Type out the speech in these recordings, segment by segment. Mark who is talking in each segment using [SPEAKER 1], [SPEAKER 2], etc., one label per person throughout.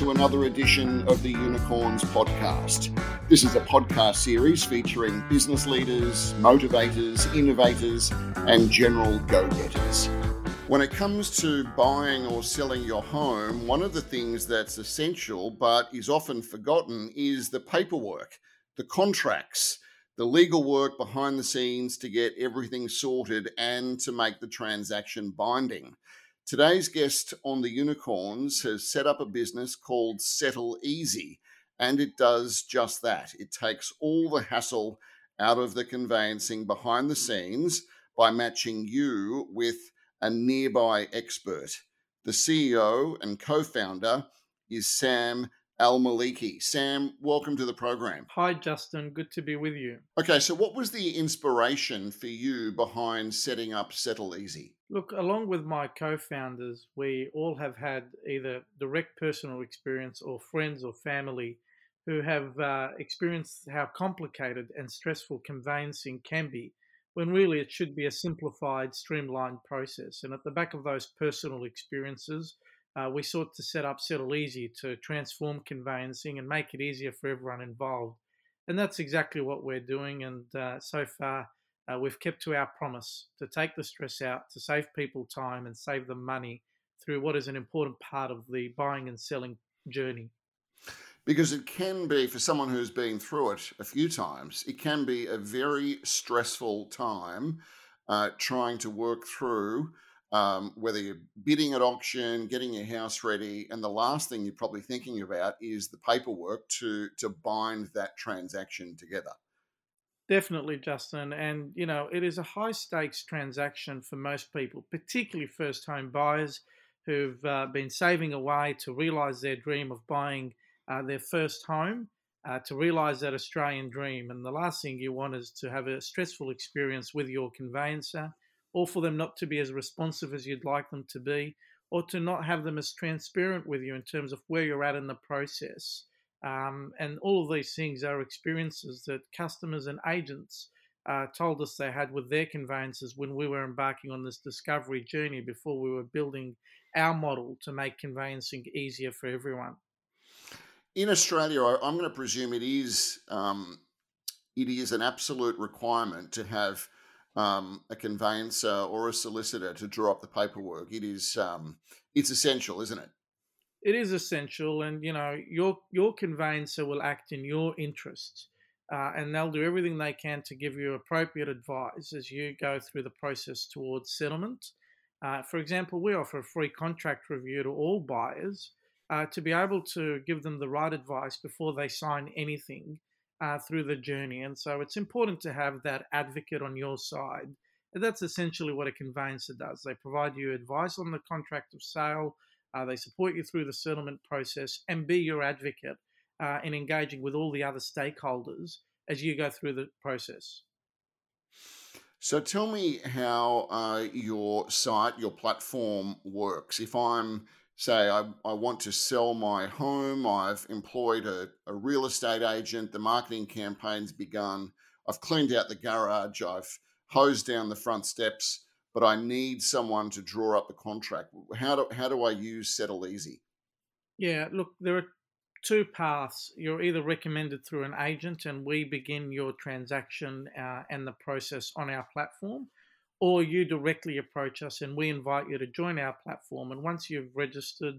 [SPEAKER 1] to another edition of the Unicorns podcast. This is a podcast series featuring business leaders, motivators, innovators, and general go getters. When it comes to buying or selling your home, one of the things that's essential but is often forgotten is the paperwork, the contracts, the legal work behind the scenes to get everything sorted and to make the transaction binding. Today's guest on the Unicorns has set up a business called Settle Easy, and it does just that. It takes all the hassle out of the conveyancing behind the scenes by matching you with a nearby expert. The CEO and co founder is Sam Almaliki. Sam, welcome to the program.
[SPEAKER 2] Hi, Justin. Good to be with you.
[SPEAKER 1] Okay, so what was the inspiration for you behind setting up Settle Easy?
[SPEAKER 2] Look, along with my co founders, we all have had either direct personal experience or friends or family who have uh, experienced how complicated and stressful conveyancing can be when really it should be a simplified, streamlined process. And at the back of those personal experiences, uh, we sought to set up Settle Easy to transform conveyancing and make it easier for everyone involved. And that's exactly what we're doing. And uh, so far, uh, we've kept to our promise to take the stress out, to save people time and save them money through what is an important part of the buying and selling journey
[SPEAKER 1] because it can be for someone who's been through it a few times it can be a very stressful time uh, trying to work through um, whether you're bidding at auction getting your house ready and the last thing you're probably thinking about is the paperwork to to bind that transaction together
[SPEAKER 2] definitely justin and you know it is a high stakes transaction for most people particularly first home buyers who've uh, been saving away to realize their dream of buying uh, their first home uh, to realize that Australian dream. And the last thing you want is to have a stressful experience with your conveyancer, or for them not to be as responsive as you'd like them to be, or to not have them as transparent with you in terms of where you're at in the process. Um, and all of these things are experiences that customers and agents uh, told us they had with their conveyancers when we were embarking on this discovery journey before we were building our model to make conveyancing easier for everyone
[SPEAKER 1] in Australia, I, am going to presume it is um, it is an absolute requirement to have um, a conveyancer or a solicitor to draw up the paperwork. It is um, it's essential, isn't it?
[SPEAKER 2] It is essential, and you know your your conveyancer will act in your interest, uh, and they'll do everything they can to give you appropriate advice as you go through the process towards settlement. Uh, for example, we offer a free contract review to all buyers uh, to be able to give them the right advice before they sign anything uh, through the journey. And so it's important to have that advocate on your side. And that's essentially what a conveyancer does. They provide you advice on the contract of sale, uh, they support you through the settlement process, and be your advocate uh, in engaging with all the other stakeholders as you go through the process.
[SPEAKER 1] So tell me how uh, your site, your platform works. If I'm say I, I want to sell my home, I've employed a, a real estate agent, the marketing campaign's begun, I've cleaned out the garage, I've hosed down the front steps, but I need someone to draw up the contract. How do, how do I use Settle Easy?
[SPEAKER 2] Yeah, look, there are two paths. You're either recommended through an agent, and we begin your transaction uh, and the process on our platform, or you directly approach us and we invite you to join our platform. And once you've registered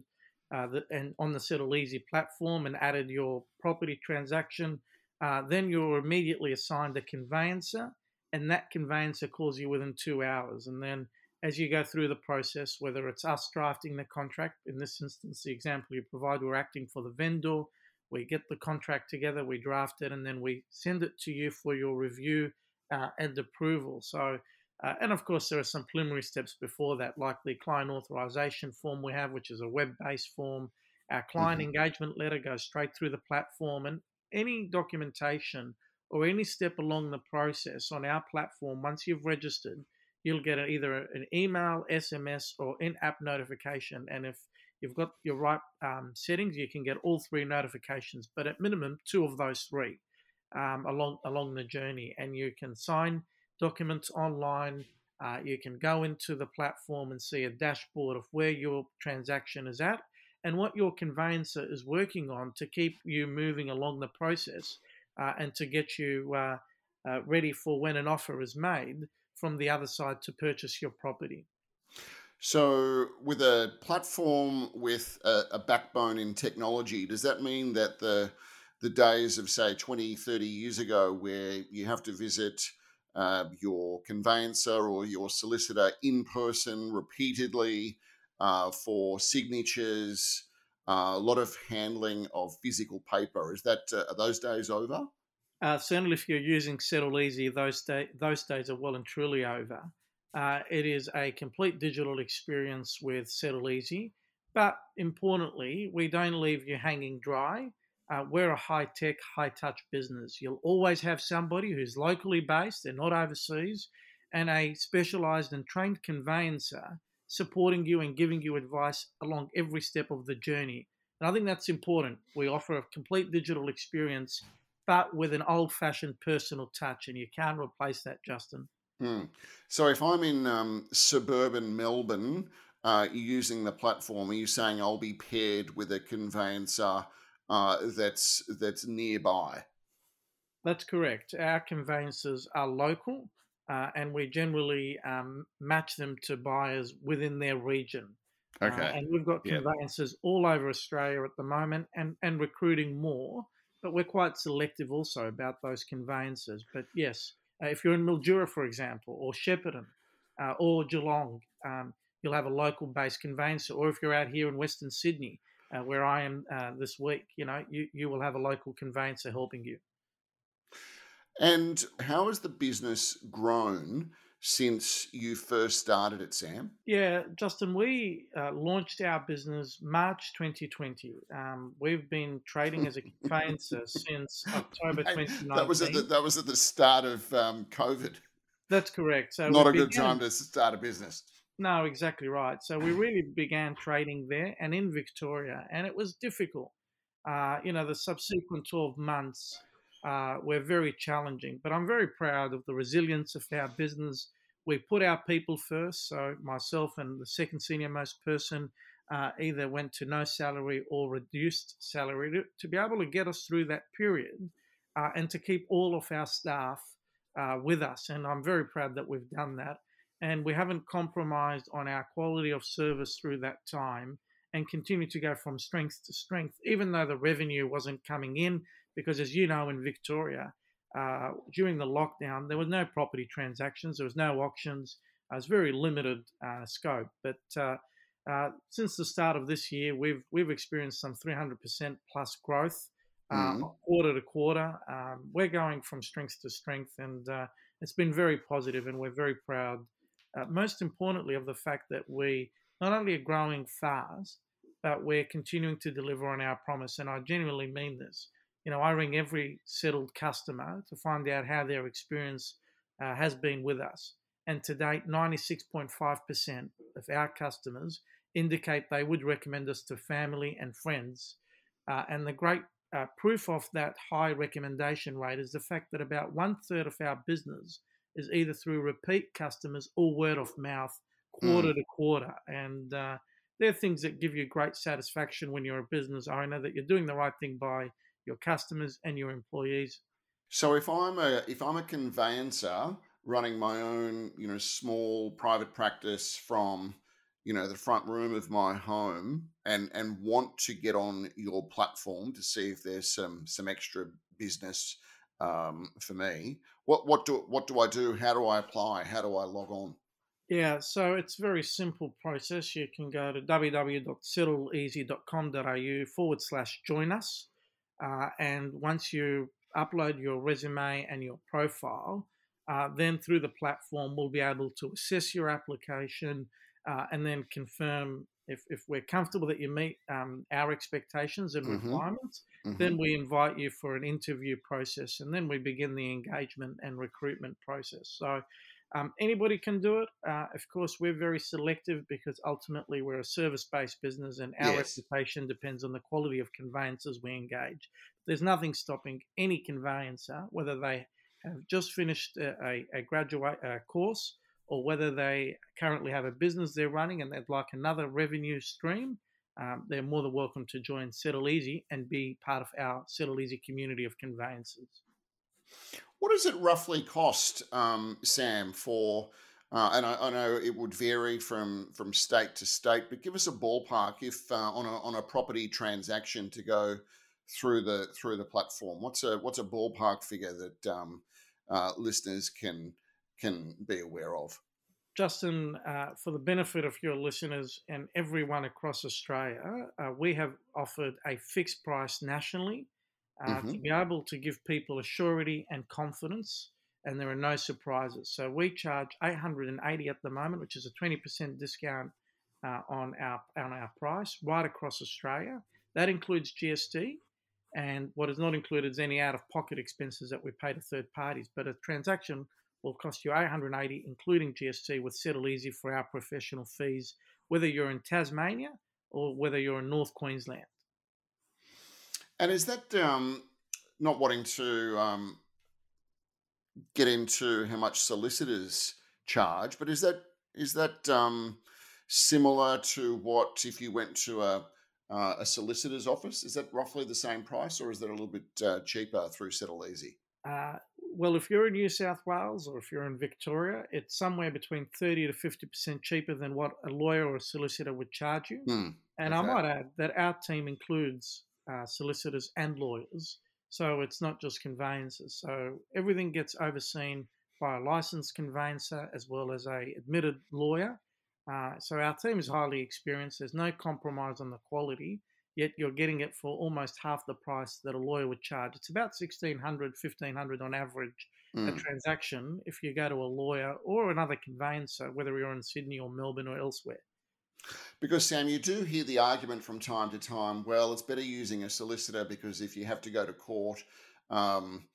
[SPEAKER 2] uh, the, and on the Settle Easy platform and added your property transaction, uh, then you're immediately assigned a conveyancer, and that conveyancer calls you within two hours. And then as you go through the process, whether it's us drafting the contract, in this instance, the example you provide, we're acting for the vendor. We get the contract together, we draft it, and then we send it to you for your review uh, and approval. So uh, and of course, there are some preliminary steps before that, like the client authorization form we have, which is a web based form. Our client mm-hmm. engagement letter goes straight through the platform, and any documentation or any step along the process on our platform, once you've registered, you'll get either an email, SMS, or in app notification. And if you've got your right um, settings, you can get all three notifications, but at minimum, two of those three um, along, along the journey. And you can sign documents online. Uh, you can go into the platform and see a dashboard of where your transaction is at. and what your conveyancer is working on to keep you moving along the process uh, and to get you uh, uh, ready for when an offer is made from the other side to purchase your property.
[SPEAKER 1] So, with a platform with a, a, backbone in technology, does that mean that the the days of say 20, 30 years ago, where you have to visit uh, your conveyancer or your solicitor in person repeatedly uh, for signatures, uh, a lot of handling of physical paper, is that uh, are those days over?
[SPEAKER 2] Uh, certainly, if you're using Settle Easy, those day, those days are well and truly over. Uh, it is a complete digital experience with Settle Easy, but importantly, we don't leave you hanging dry. Uh, we're a high tech, high touch business. You'll always have somebody who's locally based, they're not overseas, and a specialized and trained conveyancer supporting you and giving you advice along every step of the journey. And I think that's important. We offer a complete digital experience but with an old fashioned personal touch, and you can't replace that, Justin.
[SPEAKER 1] Hmm. So if I'm in um, suburban Melbourne, uh, using the platform, are you saying I'll be paired with a conveyancer uh, that's that's nearby?
[SPEAKER 2] That's correct. Our conveyances are local, uh, and we generally um, match them to buyers within their region.
[SPEAKER 1] Uh, okay.
[SPEAKER 2] and we've got conveyances yep. all over Australia at the moment, and and recruiting more but we're quite selective also about those conveyances. But yes, uh, if you're in Mildura, for example, or Shepparton, uh, or Geelong, um, you'll have a local based conveyancer. Or if you're out here in Western Sydney, uh, where I am uh, this week, you know, you, you will have a local conveyancer helping you.
[SPEAKER 1] And how has the business grown since you first started it, Sam?
[SPEAKER 2] Yeah, Justin, we uh, launched our business March 2020. Um, we've been trading as a conveyancer since October 2019.
[SPEAKER 1] That was at the, that was at the start of um, COVID.
[SPEAKER 2] That's correct. So
[SPEAKER 1] not a began, good time to start a business.
[SPEAKER 2] No, exactly right. So we really began trading there and in Victoria, and it was difficult. Uh, you know, the subsequent 12 months uh, were very challenging. But I'm very proud of the resilience of our business. We put our people first. So myself and the second senior most person uh, either went to no salary or reduced salary to, to, be able to get us through that period uh, and to keep all of our staff uh, with us. And I'm very proud that we've done that. And we haven't compromised on our quality of service through that time and continue to go from strength to strength, even though the revenue wasn't coming in because as you know in Victoria, uh, during the lockdown, there was no property transactions, there was no auctions, uh, it was very limited uh, scope. But uh, uh, since the start of this year, we've we've experienced some 300% plus growth mm-hmm. quarter to quarter. Um, we're going from strength to strength, and it's been very positive, and we're very proud. Most importantly, of the fact that we not only are growing fast, but we're continuing to deliver on our promise, and I genuinely mean this you know, I ring every settled customer to find out how their experience uh, has been with us. And to date, 96.5% of our customers indicate they would recommend us to family and friends. Uh, and the great uh, proof of that high recommendation rate is the fact that about one third of our business is either through repeat customers or word of mouth, quarter mm. to quarter. And uh, they're things that give you great satisfaction when you're a business owner that you're doing the right thing by your customers and your employees.
[SPEAKER 1] So if I'm a if I'm a conveyancer running my own, you know, small private practice from, you know, the front room of my home and and want to get on your platform to see if there's some some extra business um, for me, what what do what do I do? How do I apply? How do I log on?
[SPEAKER 2] Yeah, so it's a very simple process. You can go to www.settleeasy.com.au forward slash join us. Uh, and once you upload your resume and your profile, uh, then through the platform, we'll be able to assess your application uh, and then confirm if, if we're comfortable that you meet um, our expectations and mm-hmm. requirements. Mm-hmm. Then we invite you for an interview process and then we begin the engagement and recruitment process. So um, anybody can do it. Uh, of course, we're very selective because ultimately we're a service based business and our yes. reputation depends on the quality of conveyancers we engage. There's nothing stopping any conveyancer, whether they have just finished a, a graduate a course or whether they currently have a business they're running and they'd like another revenue stream. Um, they're more than welcome to join Settle Easy and be part of our Settle Easy community of conveyances.
[SPEAKER 1] What does it roughly cost, um, Sam, for? Uh, and I, I, know it would vary from from state to state, but give us a ballpark if uh, on a on a property transaction to go through the through the platform. What's a what's a ballpark figure that um, uh, listeners can can be aware of?
[SPEAKER 2] Justin, uh, for the benefit of your listeners and everyone across Australia, uh, we have offered a fixed price nationally uh, mm-hmm. to be able to give people a surety and confidence, and there are no surprises. So we charge 880 at the moment, which is a 20% discount uh, on our on our price right across Australia. That includes GST, and what is not included is any out-of-pocket expenses that we pay to third parties. But a transaction will cost you 880 including GST with Settle Easy for our professional fees, whether you're in Tasmania or whether you're in North Queensland.
[SPEAKER 1] And is that um, not wanting to um, get into how much solicitors charge, but is that is that um, similar to what if you went to a uh, a solicitor's office? Is that roughly the same price, or is that a little bit uh, cheaper through Settle Easy?
[SPEAKER 2] Uh, well, if you're in New South Wales or if you're in Victoria, it's somewhere between 30 to 50% cheaper than what a lawyer or a solicitor would charge you.
[SPEAKER 1] Mm,
[SPEAKER 2] and okay. I might add that our team includes uh, solicitors and lawyers. So it's not just conveyancers. So everything gets overseen by a licensed conveyancer as well as a admitted lawyer. Uh, so our team is highly experienced. There's no compromise on the quality yet you're getting it for almost half the price that a lawyer would charge. It's about 1600 1500 on average mm. a hmm. transaction if you go to a lawyer or another conveyancer, whether you're in Sydney or Melbourne or elsewhere.
[SPEAKER 1] Because, Sam, you do hear the argument from time to time well, it's better using a solicitor because if you have to go to court, um,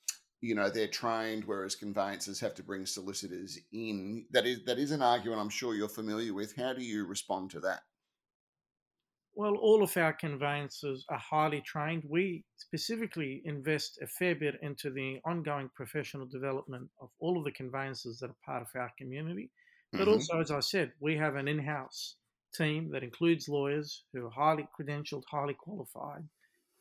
[SPEAKER 1] you know they're trained whereas conveyancers have to bring solicitors in that is that is an argument i'm sure you're familiar with how do you respond to that
[SPEAKER 2] well, all of our conveyancers are highly trained. We specifically invest a fair bit into the ongoing professional development of all of the conveyancers that are part of our community. But mm-hmm. also, as I said, we have an in house team that includes lawyers who are highly credentialed, highly qualified.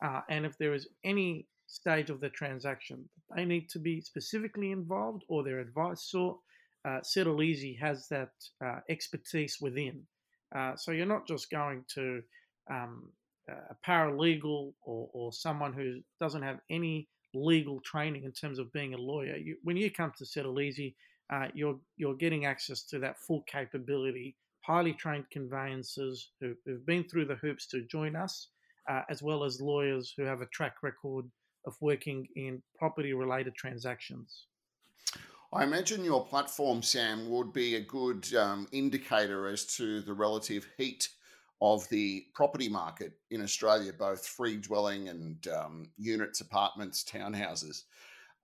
[SPEAKER 2] Uh, and if there is any stage of the transaction that they need to be specifically involved or their advice sought, uh, Settle Easy has that uh, expertise within. Uh, so you're not just going to um, a paralegal or, or someone who doesn't have any legal training in terms of being a lawyer, you, when you come to Settle Easy, uh, you're you're getting access to that full capability, highly trained conveyancers who, have been through the hoops to join us, uh, as well as lawyers who have a track record of working in property related transactions.
[SPEAKER 1] I imagine your platform, Sam, would be a good um, indicator as to the relative heat of the property market in Australia, both free dwelling and um, units, apartments, townhouses.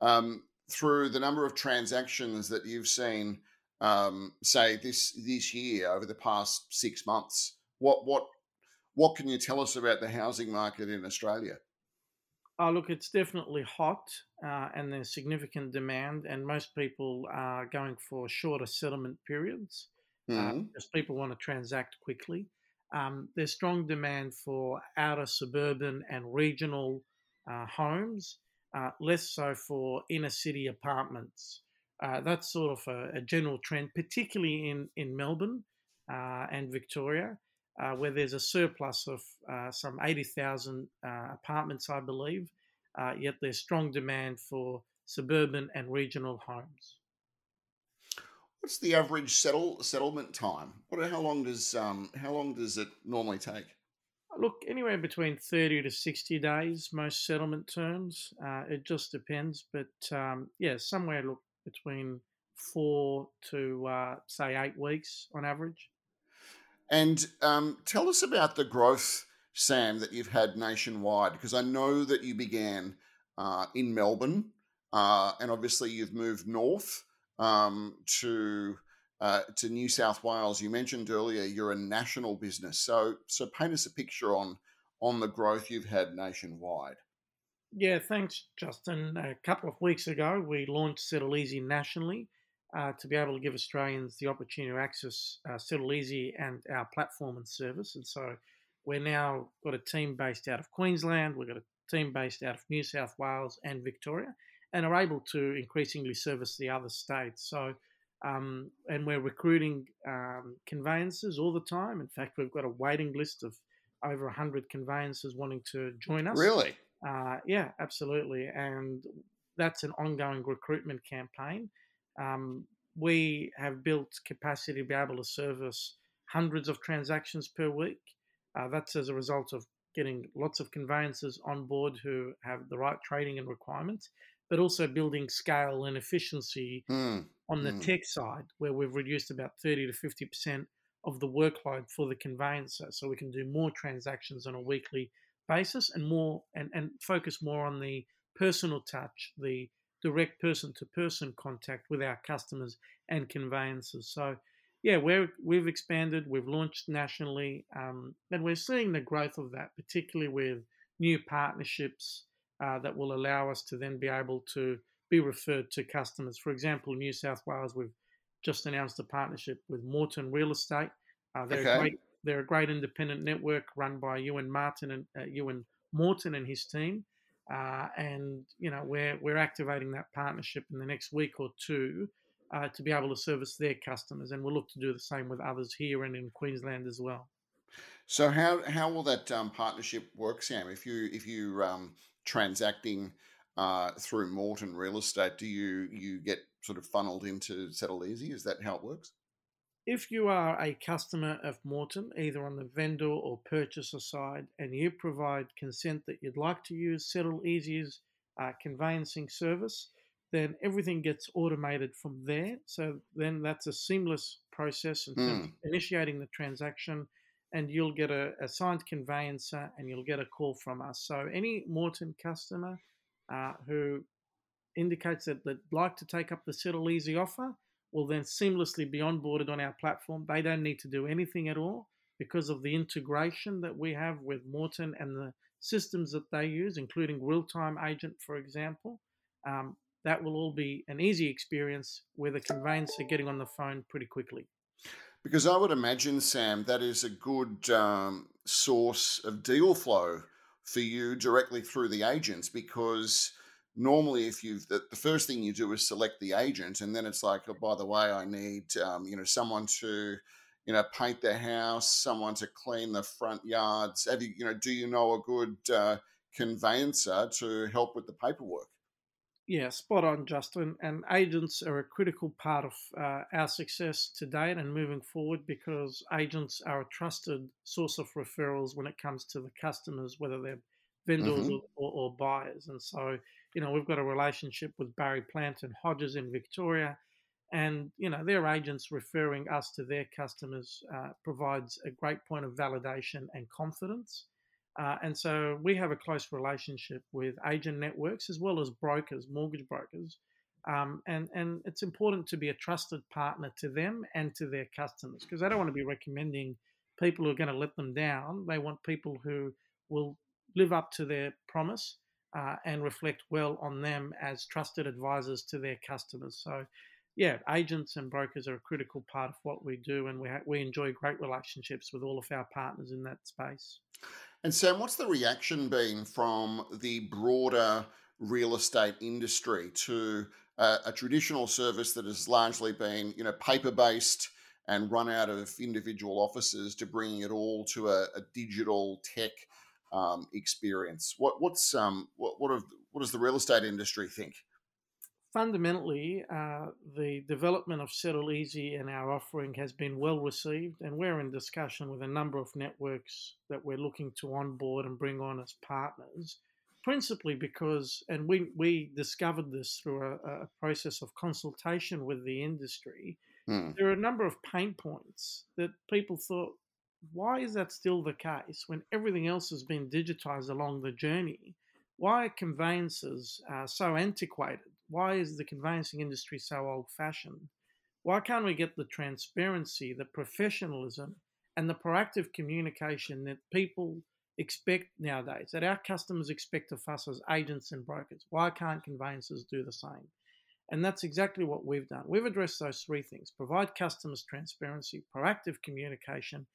[SPEAKER 1] Um, through the number of transactions that you've seen, um, say this this year over the past six months, what what what can you tell us about the housing market in Australia?
[SPEAKER 2] Oh, look, it's definitely hot uh, and there's significant demand, and most people are going for shorter settlement periods mm-hmm. uh, because people want to transact quickly. Um, there's strong demand for outer suburban and regional uh, homes, uh, less so for inner city apartments. Uh, that's sort of a, a, general trend, particularly in, in Melbourne uh, and Victoria, uh, where there's a surplus of uh, some 80,000 apartments, I believe, yet there's strong demand for suburban and regional homes.
[SPEAKER 1] What's the average settle settlement time? What how long does um how long does it normally take?
[SPEAKER 2] Look, anywhere between thirty to sixty days, most settlement terms. Uh, it just depends, but um, yeah, somewhere look between four to uh, say eight weeks on average.
[SPEAKER 1] And um, tell us about the growth, Sam, that you've had nationwide, because I know that you began uh, in Melbourne, uh, and obviously you've moved north um, to uh, to New South Wales. You mentioned earlier you're a national business, so so paint us a picture on on the growth you've had nationwide.
[SPEAKER 2] Yeah, thanks, Justin. A couple of weeks ago, we launched Settle Easy nationally uh, to be able to give Australians the opportunity to access uh, Settle Easy and our platform and service. And so we're now got a team based out of Queensland, we've got a team based out of New South Wales and Victoria, and are able to increasingly service the other states. So, um, and we're recruiting um, conveyancers all the time. In fact, we've got a waiting list of over 100 conveyancers wanting to join us.
[SPEAKER 1] Really?
[SPEAKER 2] Uh, yeah, absolutely. And that's an ongoing recruitment campaign. Um, we have built capacity to be able to service hundreds of transactions per week. Uh, that's as a result of getting lots of conveyancers on board who have the right training and requirements, but also building scale and efficiency
[SPEAKER 1] mm.
[SPEAKER 2] on the mm. tech side, where we've reduced about 30 to 50% of the workload for the conveyancer. So we can do more transactions on a weekly basis and more and, and focus more on the personal touch, the direct person to person contact with our customers and conveyancers. So yeah, we're, we've expanded, we've launched nationally, um, and we're seeing the growth of that, particularly with new partnerships uh, that will allow us to then be able to be referred to customers. For example, New South Wales, we've just announced a partnership with Morton Real Estate. Uh, they're, okay. a great, they're a great independent network run by Ewan Martin and uh, Ewan Morton and his team. Uh, and you know we're we're activating that partnership in the next week or two uh, to be able to service their customers, and we'll look to do the same with others here and in Queensland as well.
[SPEAKER 1] So how how will that um, partnership work, Sam? If you if you um, transacting uh, through Morton Real Estate, do you you get sort of funneled into Settle Easy? Is that how it works?
[SPEAKER 2] If you are a customer of Morton, either on the vendor or purchaser side, and you provide consent that you'd like to use Settle Easy's uh, conveyancing service, then everything gets automated from there. So then that's a seamless process in terms mm. of initiating the transaction, and you'll get a, a, signed conveyancer and you'll get a call from us. So any Morton customer uh, who indicates that they'd like to take up the Settle Easy offer will then seamlessly be onboarded on our platform. They don't need to do anything at all because of the integration that we have with Morton and the systems that they use, including real time agent, for example. Um, that will all be an easy experience with a conveyancer getting on the phone pretty quickly.
[SPEAKER 1] Because I would imagine, Sam, that is a good um, source of deal flow for you directly through the agents because normally if you the, the, first thing you do is select the agent and then it's like oh, by the way i need um, you know someone to you know paint the house someone to clean the front yards. Have you you know do you know a good uh, conveyancer to help with the paperwork
[SPEAKER 2] yeah, spot on, Justin. And agents are a critical part of uh, our success to date and moving forward because agents are a trusted source of referrals when it comes to the customers, whether they're vendors mm-hmm. or, or, buyers. And so, you know, we've got a relationship with Barry Plant and Hodges in Victoria. And, you know, their agents referring us to their customers uh, provides a great point of validation and confidence. Uh, and so we have a close relationship with agent networks as well as brokers, mortgage brokers. Um, and, and it's important to be a trusted partner to them and to their customers because they don't want to be recommending people who are going to let them down. They want people who will live up to their promise uh, and reflect well on them as trusted advisors to their customers. So, yeah, agents and brokers are a critical part of what we do, and we, ha- we enjoy great relationships with all of our partners in that space.
[SPEAKER 1] And Sam, what's the reaction been from the broader real estate industry to a, a traditional service that has largely been, you know, paper based and run out of individual offices to bringing it all to a, a digital tech um, experience? What what's um what what, have, what does the real estate industry think?
[SPEAKER 2] Fundamentally, uh, the development of Settle Easy and our offering has been well received, and we're in discussion with a number of networks that we're looking to onboard and bring on as partners. Principally because, and we, we discovered this through a, a process of consultation with the industry, mm. there are a number of pain points that people thought, why is that still the case when everything else has been digitized along the journey? Why are conveyances uh, so antiquated? Why is the conveyancing industry so old fashioned? Why can't we get the transparency, the professionalism, and the proactive communication that people expect nowadays, that our customers expect of us as agents and brokers? Why can't conveyancers do the same? And that's exactly what we've done. We've addressed those three things provide customers transparency, proactive communication,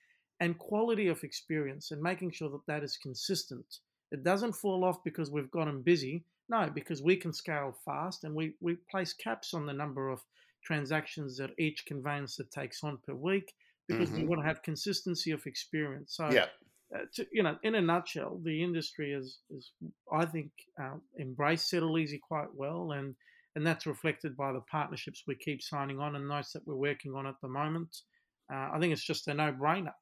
[SPEAKER 2] and quality of experience and making sure that that is consistent. It doesn't fall off because we've gotten busy. No, because we can scale fast and we, we place caps on the number of transactions that each conveyancer takes on per week because mm-hmm. we want to have consistency of experience. So,
[SPEAKER 1] yeah.
[SPEAKER 2] Uh, to, you know, in a nutshell, the industry is, is I think, uh, embraced Settle Easy quite well, and and that's reflected by the partnerships we keep signing on and those that we're working on at the moment. Uh, I think it's just a no-brainer.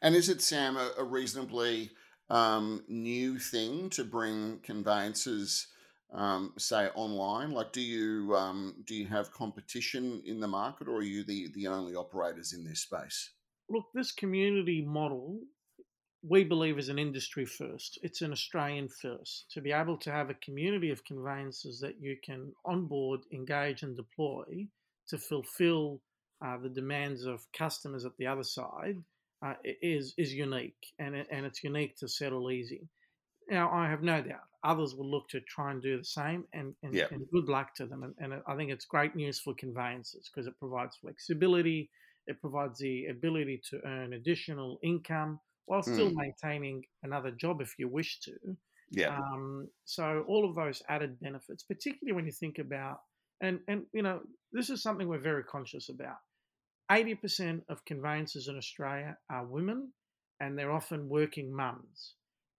[SPEAKER 1] And is it, Sam, a, a reasonably um, new thing to bring conveyances, um, say, online? Like, do you um, do you have competition in the market, or are you the the only operators in this space?
[SPEAKER 2] Look, this community model we believe is an industry first. It's an Australian first. To be able to have a community of conveyances that you can onboard, engage, and deploy to fulfill uh, the demands of customers at the other side uh, is is unique, and and it's unique to Settle Easy. Now, I have no doubt others will look to try and do the same, and and, and good luck to them. And, and, I think it's great news for conveyances because it provides flexibility, it provides the ability to earn additional income while still mm. maintaining another job if you wish to.
[SPEAKER 1] Yeah.
[SPEAKER 2] Um, so all of those added benefits, particularly when you think about, and and you know, this is something we're very conscious about. 80% of conveyancers in Australia are women and they're often working mums.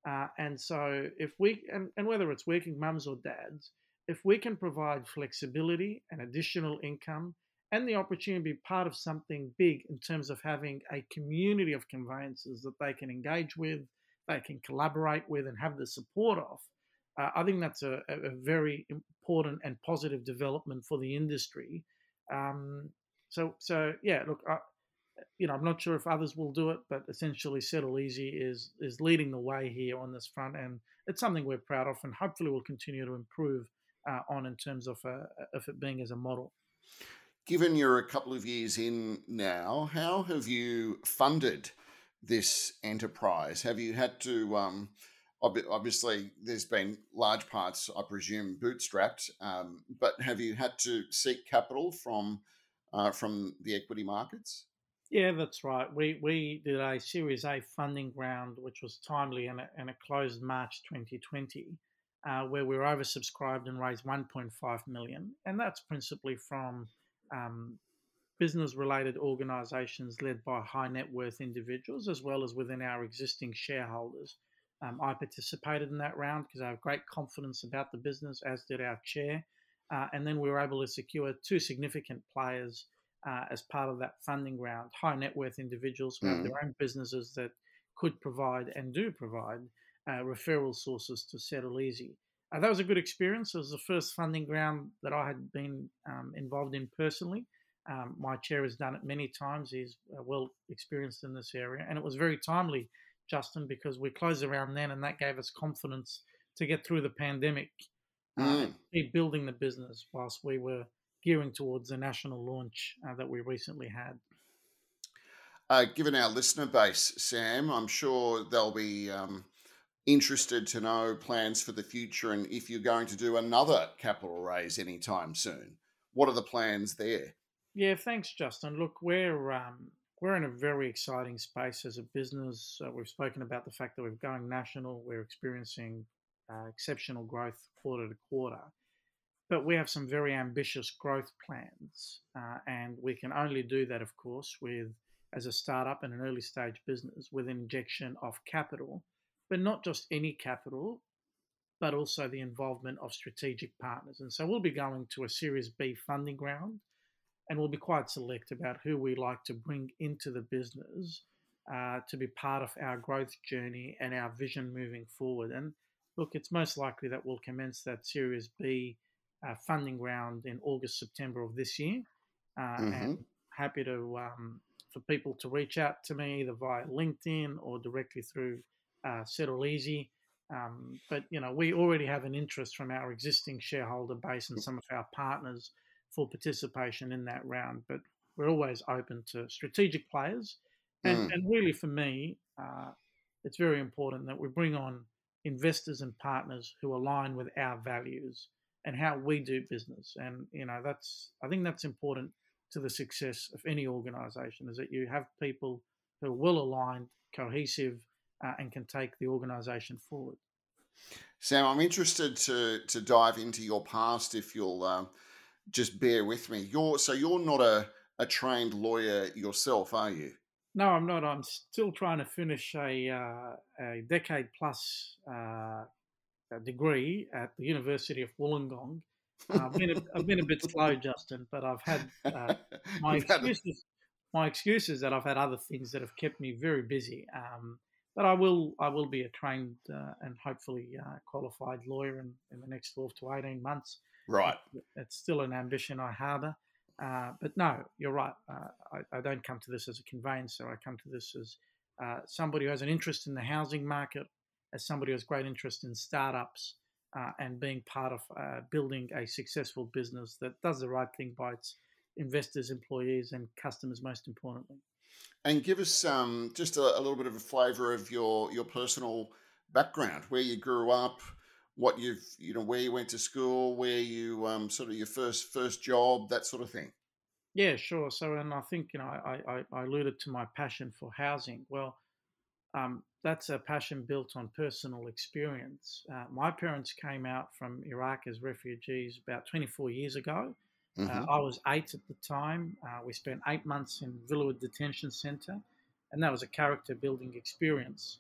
[SPEAKER 2] Uh, and so, if we, and, and whether it's working mums or dads, if we can provide flexibility and additional income and the opportunity to be part of something big in terms of having a community of conveyancers that they can engage with, they can collaborate with, and have the support of, uh, I think that's a, a, very important and positive development for the industry. Um, so, so yeah, look, I, you know, I'm not sure if others will do it, but essentially, Settle Easy is is leading the way here on this front, and it's something we're proud of, and hopefully, we'll continue to improve uh, on in terms of uh, of it being as a model.
[SPEAKER 1] Given you're a couple of years in now, how have you funded this enterprise? Have you had to um, obviously there's been large parts, I presume, bootstrapped, um, but have you had to seek capital from uh, from the equity markets?
[SPEAKER 2] Yeah, that's right. We we did a Series A funding round, which was timely, and it, and it closed March 2020, uh, where we were oversubscribed and raised 1.5 million, and that's principally from um, business-related organisations led by high net worth individuals, as well as within our existing shareholders. Um, I participated in that round because I have great confidence about the business, as did our chair. Uh, and then we were able to secure two significant players uh, as part of that funding round, high net worth individuals who mm. have their own businesses that could provide and do provide uh, referral sources to Settle Easy. Uh, that was a good experience. It was the first funding round that I had been um, involved in personally. Um, my chair has done it many times. He's uh, well experienced in this area, and it was very timely, Justin, because we closed around then, and that gave us confidence to get through the pandemic mm. keep building the business whilst we were gearing towards the national launch uh, that we recently had.
[SPEAKER 1] Uh, given our listener base, Sam, I'm sure they'll be um, interested to know plans for the future and if you're going to do another capital raise anytime soon. What are the plans there?
[SPEAKER 2] Yeah, thanks, Justin. Look, we're um, we're in a very exciting space as a business. Uh, we've spoken about the fact that we're going national. We're experiencing uh, exceptional growth quarter to quarter. But we have some very ambitious growth plans, uh, and we can only do that, of course, with as a startup and an early stage business with an injection of capital, but not just any capital, but also the involvement of strategic partners. And so we'll be going to a Series B funding round, and we'll be quite select about who we like to bring into the business uh, to be part of our growth journey and our vision moving forward. And look, it's most likely that we'll commence that Series B uh, funding round in August, September of this year. Uh, mm-hmm. And happy to um, for people to reach out to me either via LinkedIn or directly through uh, Settle Easy. Um, but you know, we already have an interest from our existing shareholder base and some of our partners for participation in that round. But we're always open to strategic players, and, mm. and really for me, uh, it's very important that we bring on investors and partners who align with our values and how we do business. And you know, that's I think that's important to the success of any organization is that you have people who are well aligned, cohesive, uh, and can take the organisation forward.
[SPEAKER 1] Sam, I'm interested to to dive into your past if you'll um, just bear with me. You're so you're not a, a trained lawyer yourself, are you?
[SPEAKER 2] No, I'm not. I'm still trying to finish a uh, a decade plus uh, degree at the University of Wollongong. Uh, I've, been a, I've been a bit slow, Justin, but I've had uh, my excuses. My excuse is that I've had other things that have kept me very busy. Um, but I will I will be a trained uh, and hopefully uh, qualified lawyer in, in the next 12 to 18 months.
[SPEAKER 1] Right.
[SPEAKER 2] It's still an ambition I harbour. Uh, but no, you're right. Uh, I, I, don't come to this as a conveyancer. I come to this as uh, somebody who has an interest in the housing market, as somebody who has great interest in startups, uh, and being part of building a successful business that does the right thing by its investors, employees, and customers, most importantly
[SPEAKER 1] and give us um, just a, a, little bit of a flavour of your your personal background, where you grew up, what you've you know where you went to school, where you um, sort of your first first job, that sort of thing.
[SPEAKER 2] Yeah, sure. So, and I think you know I, I, I alluded to my passion for housing. Well, um, that's a passion built on personal experience. Uh, my parents came out from Iraq as refugees about 24 years ago. Uh, mm-hmm. Uh, I was eight at the time. Uh, we spent eight months in Villawood Detention Centre, and that was a character building experience.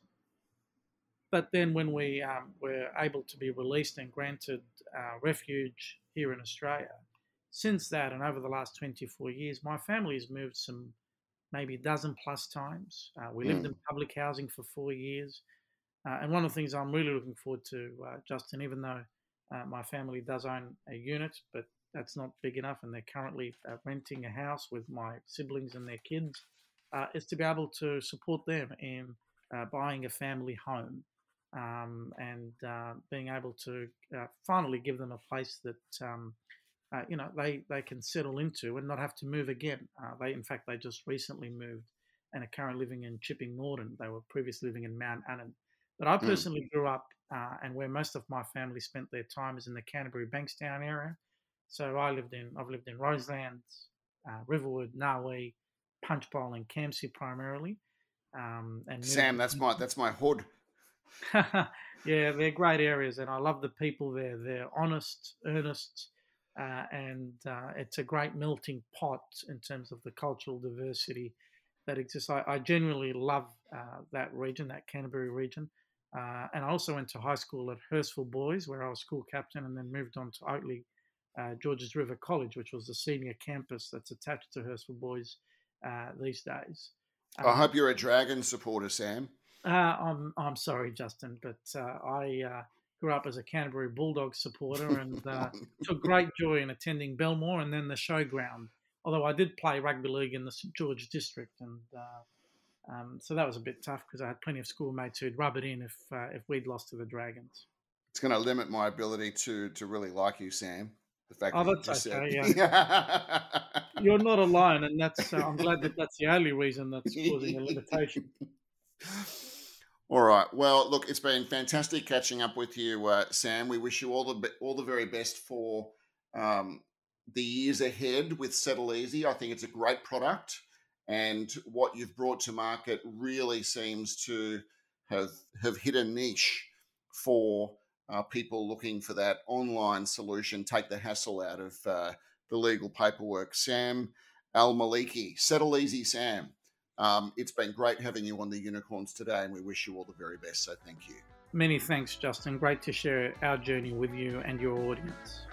[SPEAKER 2] But then, when we um, were able to be released and granted uh, refuge here in Australia, since that and over the last 24 years, my family has moved some maybe a dozen plus times. Uh, we mm. lived in public housing for four years. Uh, and one of the things I'm really looking forward to, Justin, even though my family does own a unit, but that's not big enough, and they're currently uh, renting a house with my siblings and their kids, uh, is to be able to support them in uh, buying a family home um, and uh, being able to uh, finally give them a place that um, uh, you know they, they can settle into and not have to move again. they, in fact, they just recently moved and are currently living in Chipping Norton. They were previously living in Mount Annan. But I hmm. personally mm. grew up, and where most of my family spent their time is in the Canterbury Bankstown area. So I lived in I've lived in Roselands, uh, Riverwood, Narwee, Punchbowl, and Campsie primarily. Um,
[SPEAKER 1] and Sam, that's my that's my hood.
[SPEAKER 2] yeah, they're great areas, and I love the people there. They're honest, earnest, uh, and uh, it's a great melting pot in terms of the cultural diversity that exists. I, I genuinely love uh, that region, that Canterbury region. Uh, and I also went to high school at Hurstville Boys, where I was school captain, and then moved on to Oatley uh, Georges River College, which was the senior campus that's attached to Hurstville Boys uh, these days.
[SPEAKER 1] Um, I hope you're a Dragon supporter, Sam.
[SPEAKER 2] Uh, I'm I'm sorry, Justin, but uh, I uh, grew up as a Canterbury Bulldogs supporter and uh, took great joy in attending Belmore and then the showground. Although I did play rugby league in the St George district, and um, so that was a bit tough because I had plenty of schoolmates who'd rub it in if if we'd lost to the Dragons.
[SPEAKER 1] It's going to limit my ability to to really like you, Sam.
[SPEAKER 2] The fact oh, that that's okay. Said. Yeah, you're not alone, and that's. Uh, I'm glad that that's the only reason that's causing a limitation.
[SPEAKER 1] All right. Well, look, it's been fantastic catching up with you, uh, Sam. We wish you all the all the very best for um, the years ahead with Settle Easy. I think it's a great product, and what you've brought to market really seems to have have hit a niche for uh, people looking for that online solution, take the hassle out of uh, the legal paperwork. Sam Almaliki, Settle Easy Sam. Um, it's been great having you on the Unicorns today, and we wish you all the very best. So thank you.
[SPEAKER 2] Many thanks, Justin. Great to share our journey with you and your audience.